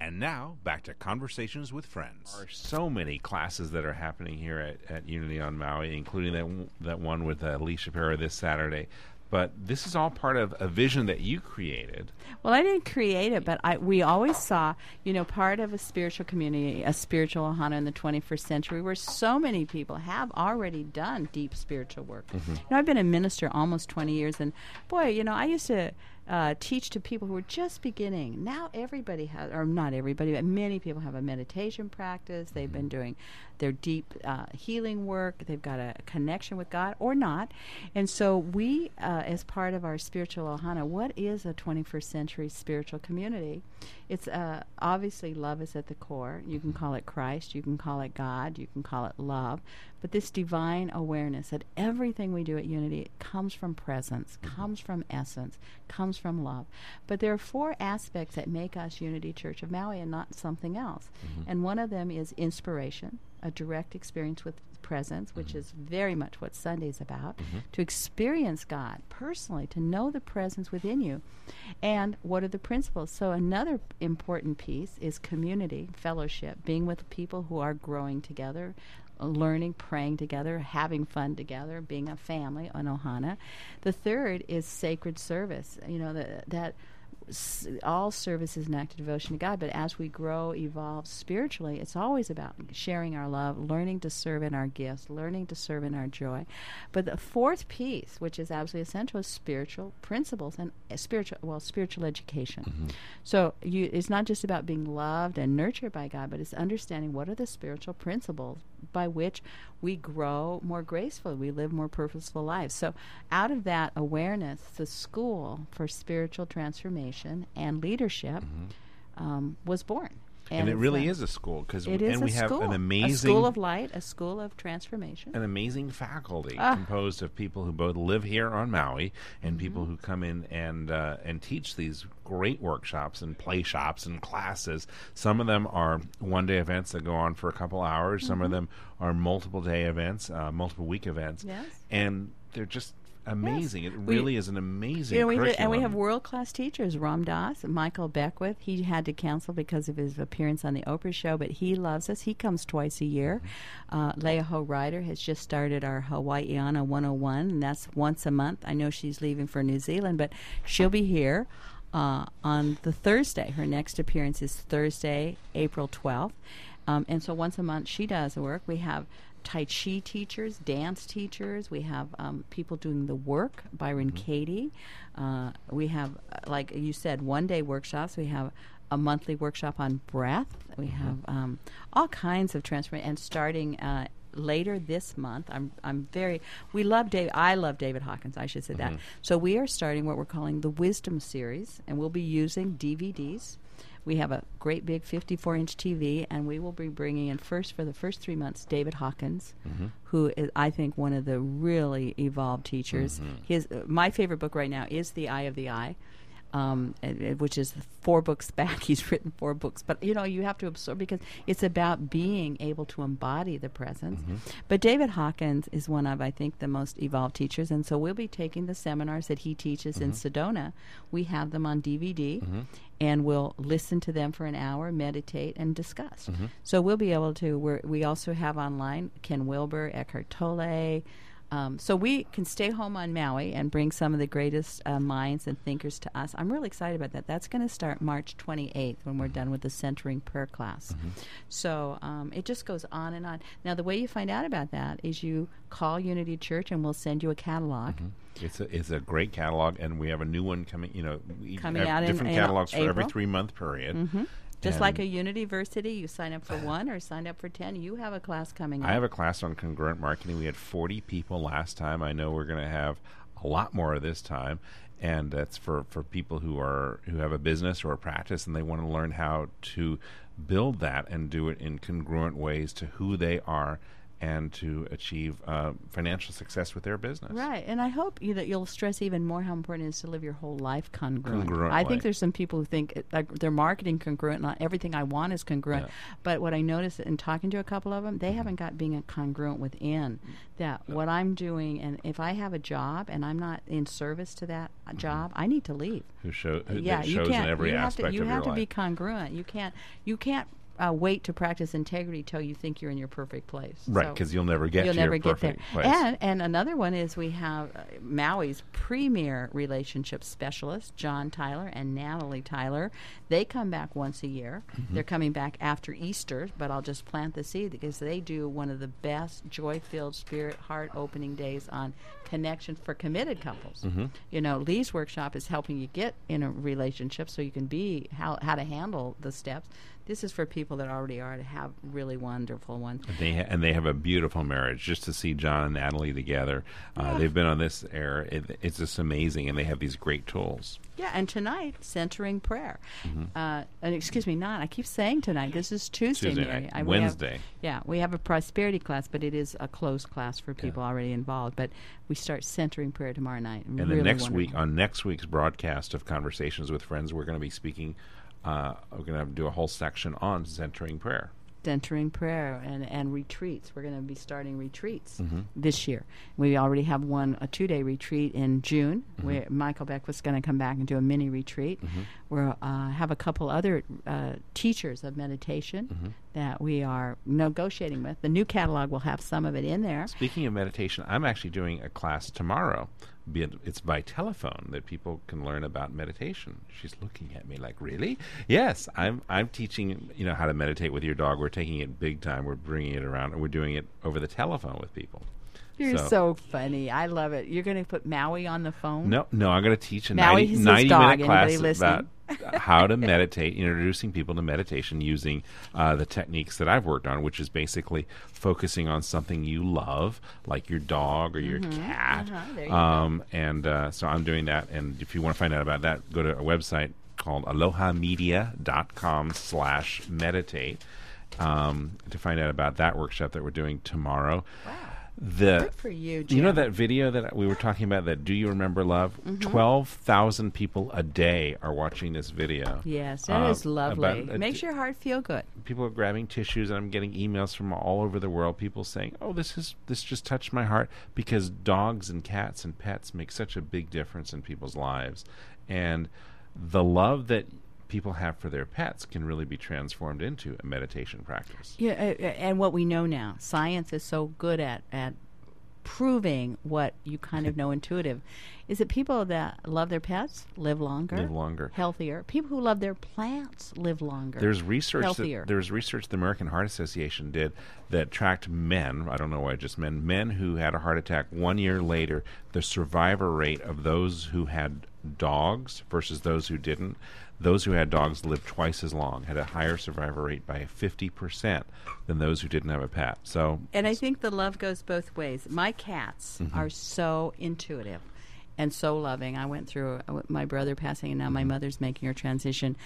And now, back to Conversations with Friends. There are so many classes that are happening here at, at Unity on Maui, including that that one with uh, Lee Shapiro this Saturday. But this is all part of a vision that you created. Well, I didn't create it, but I, we always saw, you know, part of a spiritual community, a spiritual ohana in the 21st century, where so many people have already done deep spiritual work. Mm-hmm. You know, I've been a minister almost 20 years, and boy, you know, I used to uh, teach to people who are just beginning. Now everybody has, or not everybody, but many people have a meditation practice. They've been doing their deep uh, healing work. They've got a connection with God or not. And so we, uh, as part of our spiritual ohana, what is a 21st century spiritual community? It's uh, obviously love is at the core. You can call it Christ, you can call it God, you can call it love, but this divine awareness that everything we do at Unity comes from presence, comes from essence, comes from love. But there are four aspects that make us Unity Church of Maui and not something else. Mm-hmm. And one of them is inspiration, a direct experience with presence, which mm-hmm. is very much what Sunday's about, mm-hmm. to experience God personally, to know the presence within you. And what are the principles? So, another important piece is community, fellowship, being with people who are growing together, learning, praying together, having fun together, being a family on Ohana. The third is sacred service. You know, that, that all service is an act of devotion to God, but as we grow, evolve spiritually, it's always about sharing our love, learning to serve in our gifts, learning to serve in our joy. But the fourth piece, which is absolutely essential, is spiritual principles and uh, spiritual, well, spiritual education. So you, it's not just about being loved and nurtured by God, but it's understanding what are the spiritual principles by which we grow more gracefully, we live more purposeful lives. So, out of that awareness, the school for spiritual transformation and leadership um, was born. And, it really is a school because and a we have school, an a amazing school of light, a school of transformation. an amazing faculty Ah. composed of people who both live here on Maui and Mm-hmm. people who come in and uh, and teach these great workshops and play shops and classes. Some of them are one day events that go on for a couple hours. Some Mm-hmm. of them are multiple day events, uh, multiple week events, Yes. and they're just amazing. It We- really is an amazing. We did- and we have world class teachers. Ram Dass, Michael Beckwith. He had to cancel because of his appearance on the Oprah show, but he loves us. He comes twice a year. Uh, Leah Ho Ryder has just started our Hawaiiana 101, and that's once a month. I know she's leaving for New Zealand, but she'll be here. Uh, on the Thursday, her next appearance is Thursday, April 12th. Um, and so once a month, she does the work. We have Tai Chi teachers, dance teachers. We have um, people doing the work, Byron Katie. Uh, we have, uh, like you said, one day workshops. We have a monthly workshop on breath. We have um, all kinds of transformation. And starting uh, later this month, I'm, I'm very, we love Dave. I love David Hawkins, I should say that. So we are starting what we're calling the Wisdom Series, and we'll be using DVDs. We have a great big 54 inch TV, and we will be bringing in first for the first three months David Hawkins, who is, I think, one of the really evolved teachers. His uh, my favorite book right now is The Eye of the I. Um, which is four books back. He's written four books, but you know you have to absorb because it's about being able to embody the presence. Mm-hmm. But David Hawkins is one of I think the most evolved teachers, and so we'll be taking the seminars that he teaches in mm-hmm. Sedona. We have them on DVD, mm-hmm. and we'll listen to them for an hour, meditate, and discuss. So we'll be able to. We're, we also have online Ken Wilber, Eckhart Tolle. Um, so we can stay home on Maui and bring some of the greatest uh, minds and thinkers to us. I'm really excited about that. That's going to start March 28th when we're done with the centering prayer class. So um, it just goes on and on. Now the way you find out about that is you call Unity Church and we'll send you a catalog. It's a it's a great catalog, and we have a new one coming. You know, Coming out in- different in catalogs for every three month period. Just like a University, you sign up for one or sign up for 10. You have a class coming up. I have a class on congruent marketing. We had 40 people last time. I know we're going to have a lot more this time, and that's for, for people who are who have a business or a practice and they want to learn how to build that and do it in congruent ways to who they are and to achieve uh, financial success with their business. Right, and I hope you, that you'll stress even more how important it is to live your whole life congruent. I think there's some people who think it, like they're marketing congruent. Not everything I want is congruent. Yeah. But what I noticed in talking to a couple of them, they haven't got being a congruent within. That what I'm doing, and if I have a job and I'm not in service to that uh, job, I need to leave. Who show who yeah, that you can't. in every you have to, you of have your to life. be congruent. You can't. You can't. Uh, wait to practice integrity till you think you're in your perfect place. right, So- because you'll never get You'll to never your get there. place. And and another one is we have uh, Maui's premier relationship specialist, John Tyler and Natalie Tyler. They come back once a year. Mm-hmm. They're coming back after Easter, but I'll just plant the seed because they do one of the best joy-filled, spirit, heart-opening days on connection for committed couples. Mm-hmm. You know, Lee's workshop is helping you get in a relationship so you can be how how to handle the steps. This is for people that already are to have really wonderful ones. They ha- and they have a beautiful marriage. Just to see John and Natalie together, uh, they've been on this air. It, it's just amazing, and they have these great tools. Yeah, and tonight, centering prayer. Mm-hmm. Uh, and excuse me, not. I keep saying tonight. This is Tuesday, Tuesday Mary. I- we have- Wednesday. yeah, we have a prosperity class, but it is a closed class for people already involved. But we start centering prayer tomorrow night. And really then next wonderful. week, on next week's broadcast of Conversations with Friends, we're going to be speaking. Uh, we're going to do a whole section on centering prayer. Centering prayer and, and retreats. We're going to be starting retreats Mm-hmm. this year. We already have one, a two day retreat in June, Mm-hmm. where Michael Beck was going to come back and do a mini retreat. We'll uh, have a couple other uh, teachers of meditation Mm-hmm. That we are negotiating with. The new catalog will have some of it in there. Speaking of meditation, I'm actually doing a class tomorrow. It's by telephone that people can learn about meditation. She's looking at me like, "Really?" Yes, I'm. I'm teaching you know how to meditate with your dog. We're taking it big time. We're bringing it around, and we're doing it over the telephone with people. You're so, funny. I love it. You're going to put Maui on the phone? No, no, I'm going to teach a Maui 90, is his 90 dog. minute Anybody class listening? about how to meditate, introducing people to meditation using uh, the techniques that I've worked on, which is basically focusing on something you love, like your dog or your cat. Uh-huh, you um, and uh, so I'm doing that. And if you want to find out about that, go to a website called alohamedia.com slash meditate um, to find out about that workshop that we're doing tomorrow. Wow. The Good for you, Jim. you know that video that we were talking about that do you remember love Mm-hmm. 12,000 people a day are watching this video Yes, that is Uh, lovely. Makes d- your heart feel good. people are grabbing tissues and I'm getting emails from all over the world people saying oh this is this just touched my heart because dogs and cats and pets make such a big difference in people's lives and the love that people have for their pets can really be transformed into a meditation practice Yeah, and what we know now, science is so good at at proving what you kind of know intuitive, is that people that love their pets live longer, Live longer. healthier. People who love their plants live longer. There's research healthier. that there's research the American Heart Association did that tracked men. I don't know why just men. Men who had a heart attack one year later, the survivor rate of those who had dogs versus those who didn't. Those who had dogs lived twice as long, had a higher survival rate by fifty percent than those who didn't have a pet. So And I think the love goes both ways. My cats Mm-hmm. are so intuitive and so loving. I went through uh, my brother passing, and now Mm-hmm. my mother's making her transition.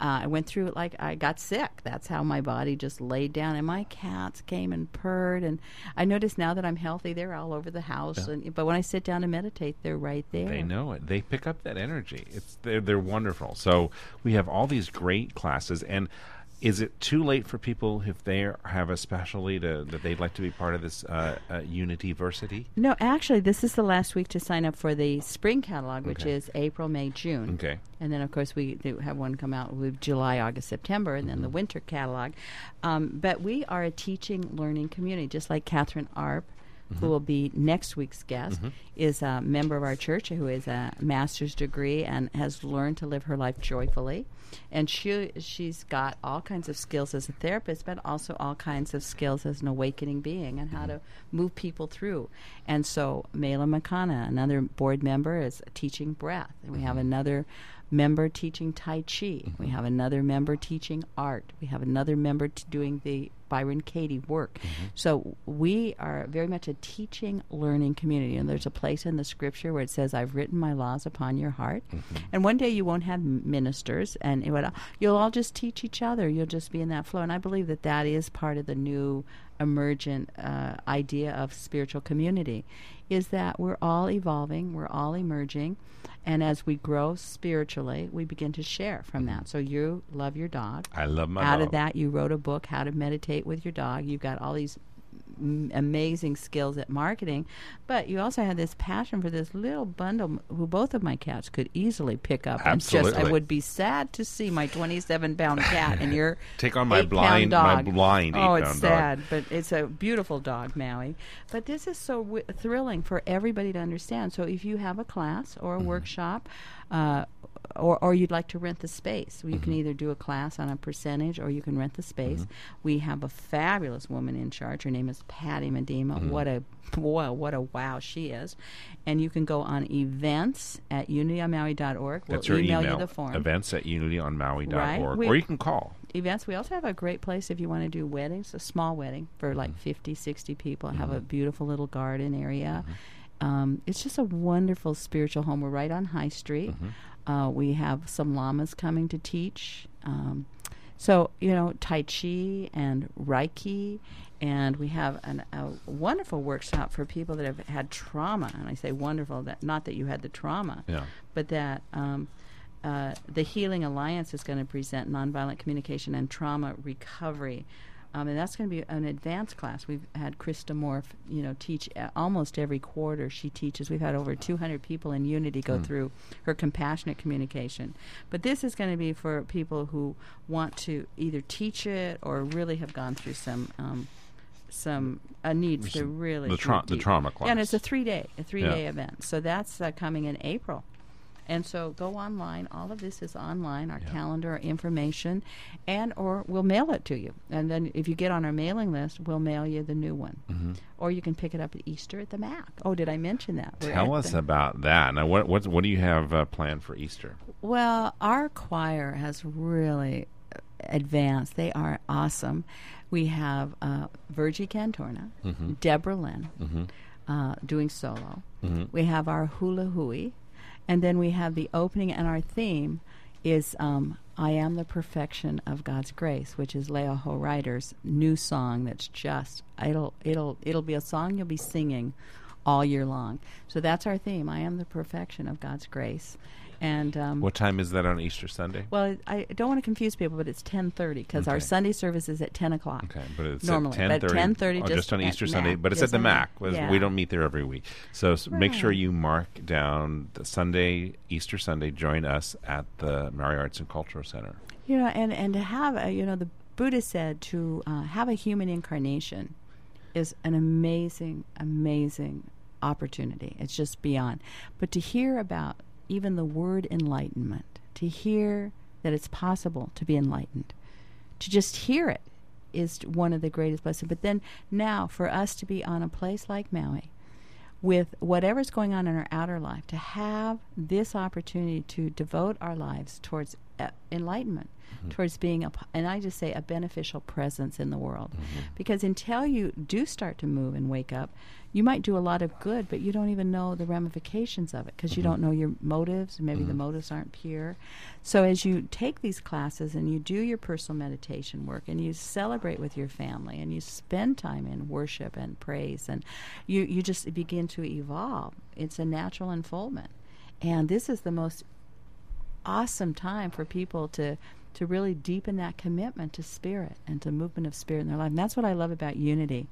Uh, I went through it like I got sick. That's how my body just laid down, and my cats came and purred. And I notice now that I'm healthy, they're all over the house. And, but when I sit down to meditate, they're right there. They know it. They pick up that energy. It's they're, they're wonderful. So we have all these great classes. And is it too late for people if they have a specialty to that they'd like to be part of this uh, uh, Unity Versity? No, actually, this is the last week to sign up for the spring catalog, which Okay. is April, May, June. Okay. And then, of course, we do have one come out with July, August, September, and then Mm-hmm. the winter catalog. Um, but we are a teaching, learning community, just like Catherine Arp, Mm-hmm. who will be next week's guest, mm-hmm. is a member of our church who is a master's degree and has learned to live her life joyfully. And she she's got all kinds of skills as a therapist, but also all kinds of skills as an awakening being and how mm-hmm. to move people through. And so Mela Makana, another board member, is teaching breath, and we have mm-hmm. another member teaching Tai Chi. We have another member teaching art. We have another member t- doing the Byron Katie work. So we are very much a teaching, learning community. And there's a place in the scripture where it says, I've written my laws upon your heart. And one day you won't have ministers, and would, you'll all just teach each other. You'll just be in that flow. And I believe that that is part of the new emergent uh, idea of spiritual community is that we're all evolving, we're all emerging, and as we grow spiritually, we begin to share from that. So you love your dog. I love my Out dog. of that, you wrote a book, How to Meditate with Your Dog. You've got all these m- amazing skills at marketing, but you also had this passion for this little bundle who both of my cats could easily pick up. And just, I would be sad to see my 27 pound cat and your Take on my blind- my dog. blind Oh, it's dog. sad, but it's a beautiful dog, Maui. But this is so w- thrilling for everybody to understand. So if you have a class or a Mm-hmm. workshop, uh, or, or you'd like to rent the space, you Mm-hmm. can either do a class on a percentage or you can rent the space. We have a fabulous woman in charge. Her name is Patty Medema. Mm-hmm. What a well, what a wow she is. And you can go on events at unityonmaui.org. We'll That's your email, email. you the form. Events at unityonmaui.org. Right. We- or you can call. events. We also have a great place if you want to do weddings, a small wedding for like 50, 60 people. Have a beautiful little garden area. Um, it's just a wonderful spiritual home. We're right on High Street. Uh, we have some lamas coming to teach. Um, so, you know, Tai Chi and Reiki. And we have an, a wonderful workshop for people that have had trauma. And I say wonderful, that not that you had the trauma, Yeah. but that um, uh, the Healing Alliance is going to present nonviolent communication and trauma recovery Um, and that's going to be an advanced class. We've had Krista Morf, you know, teach uh, almost every quarter. She teaches. We've had over 200 people in Unity go through her compassionate communication. But this is going to be for people who want to either teach it or really have gone through some um, some a need to really the tra- the trauma Yeah, and it's a three day a three day event. So that's uh, coming in April. And so go online. All of this is online. Our calendar, our information, and or we'll mail it to you. And then if you get on our mailing list, we'll mail you the new one. Mm-hmm. Or you can pick it up at Easter at the Mac. Oh, did I mention that? We're Tell us the- about that. Now, what what what do you have uh, planned for Easter? Well, our choir has really uh, advanced. They are awesome. We have uh, Virgie Cantorna, Mm-hmm. Deborah Lynn uh, doing solo. Mm-hmm. We have our hula hui, and then we have the opening, and our theme is um, "I Am the Perfection of God's Grace," which is Leo Ho Ryder's new song. That's just it'll it'll it'll be a song you'll be singing all year long. So that's our theme. I am the perfection of God's grace. And um, What time is that on Easter Sunday? well, I don't want to confuse people, but it's ten thirty because our Sunday service is at ten o'clock. Okay, but it's normally, at 10:30, 10:30 oh, just, on Easter Mac, Sunday. But it's at the Mac. Yeah. We don't meet there every week, so s- make sure you mark down the Sunday, Easter Sunday. Join us at the Maui Arts and Cultural Center. You know, and and to have a, you know the Buddha said to uh, have a human incarnation is an amazing, amazing opportunity. It's just beyond. But to hear about even the word enlightenment, to hear that it's possible to be enlightened, to just hear it is one of the greatest blessings. But then now, for us to be on a place like Maui, with whatever's going on in our outer life, to have this opportunity to devote our lives towards uh, enlightenment, towards being a, and I just say a beneficial presence in the world. Mm-hmm. Because until you do start to move and wake up, you might do a lot of good, but you don't even know the ramifications of it because you don't mm-hmm. know your motives, and maybe the motives aren't pure. So as you take these classes and you do your personal meditation work and you celebrate with your family and you spend time in worship and praise and you, you just begin to evolve. It's a natural unfoldment. And this is the most awesome time for people to to really deepen that commitment to spirit and to movement of spirit in their life. And that's what I love about unity.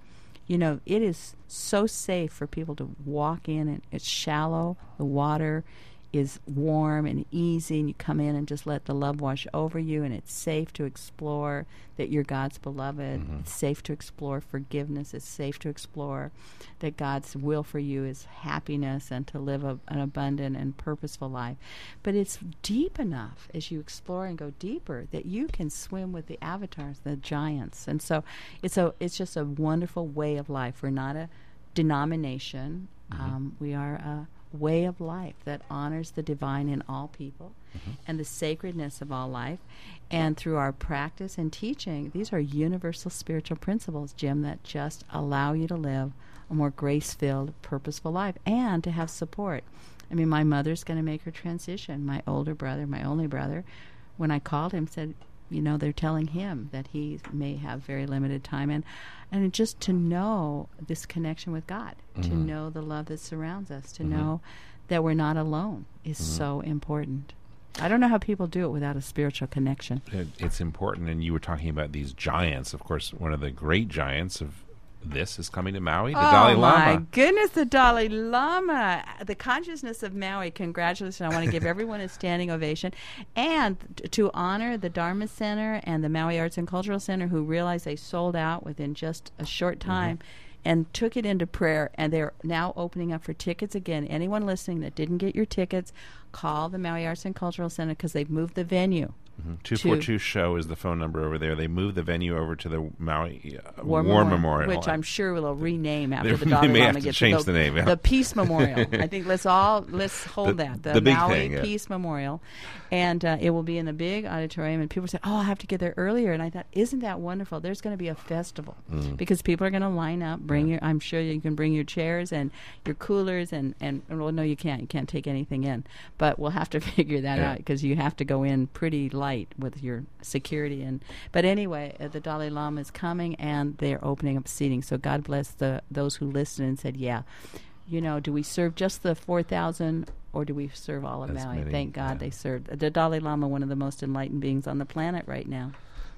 You know, it is so safe for people to walk in and it's shallow, the water is warm and easy and you come in and just let the love wash over you and it's safe to explore that you're God's beloved. It's safe to explore forgiveness. It's safe to explore that God's will for you is happiness and to live a, an abundant and purposeful life. But it's deep enough as you explore and go deeper that you can swim with the avatars, the giants. And so it's a it's just a wonderful way of life. We're not a denomination. Um, we are a way of life that honors the divine in all people mm-hmm. and the sacredness of all life. And through our practice and teaching, these are universal spiritual principles, Jim, that just allow you to live a more grace filled, purposeful life and to have support. I mean, my mother's going to make her transition. My older brother, my only brother, when I called him, said, you know, they're telling him that he may have very limited time, and and just to know this connection with God, to mm-hmm. know the love that surrounds us, to mm-hmm. know that we're not alone is mm-hmm. so important. I don't know how people do it without a spiritual connection. It, it's important, and you were talking about these giants. Of course, one of the great giants of this is coming to Maui, the oh Dalai my goodness, the Dalai Lama, the consciousness of Maui. Congratulations! I want to give everyone a standing ovation, and to honor the Dharma Center and the Maui Arts and Cultural Center, who realized they sold out within just a short Mm-hmm. time. And took it into prayer, and they're now opening up for tickets again. Anyone listening that didn't get your tickets, call the Maui Arts and Cultural Center because they've moved the venue. Two four two show is the phone number over there. They moved the venue over to the Maui uh, War, War, Memorial, Memorial, which I'm sure will rename after the Dalai may Lama have to gets change the name, yeah. The Peace Memorial. I think let's all let's hold The- that the, the Maui thing, yeah. Peace Memorial, and uh, it will be in a big auditorium. And people say, "Oh, I have to get there earlier." And I thought, "Isn't that wonderful?" There's going to be a festival Mm. because people are going to line up. Bring your. I'm sure you can bring your chairs and your coolers and and well, no, you can't. You can't take anything in, but we'll have to figure that Yeah. out because you have to go in pretty light with your security and but anyway uh, the dalai lama is coming and they're opening up seating so god bless the those who listened and said yeah you know do we serve just the 4000 or do we serve all of maui many, thank god yeah. they served the dalai lama one of the most enlightened beings on the planet right now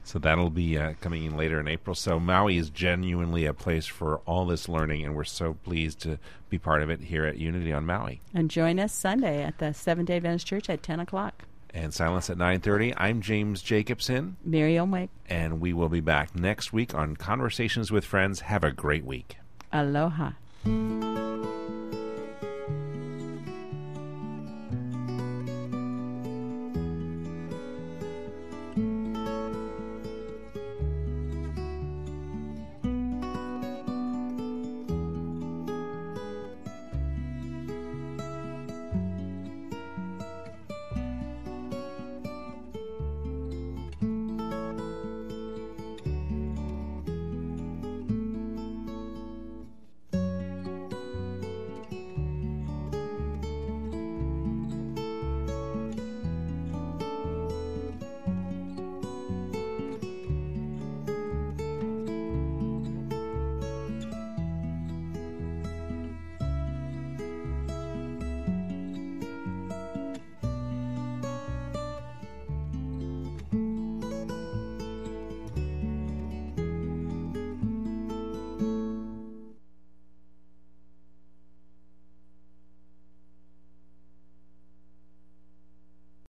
So that'll be uh, coming in later in April. So Maui is genuinely a place for all this learning, and we're so pleased to be part of it here at Unity on Maui. And join us Sunday at the Seventh Day Adventist Church at 10 o'clock. And Silence at 9.30. I'm James Jacobson, Mary Omwake. and we will be back next week on Conversations with Friends. Have a great week. Aloha.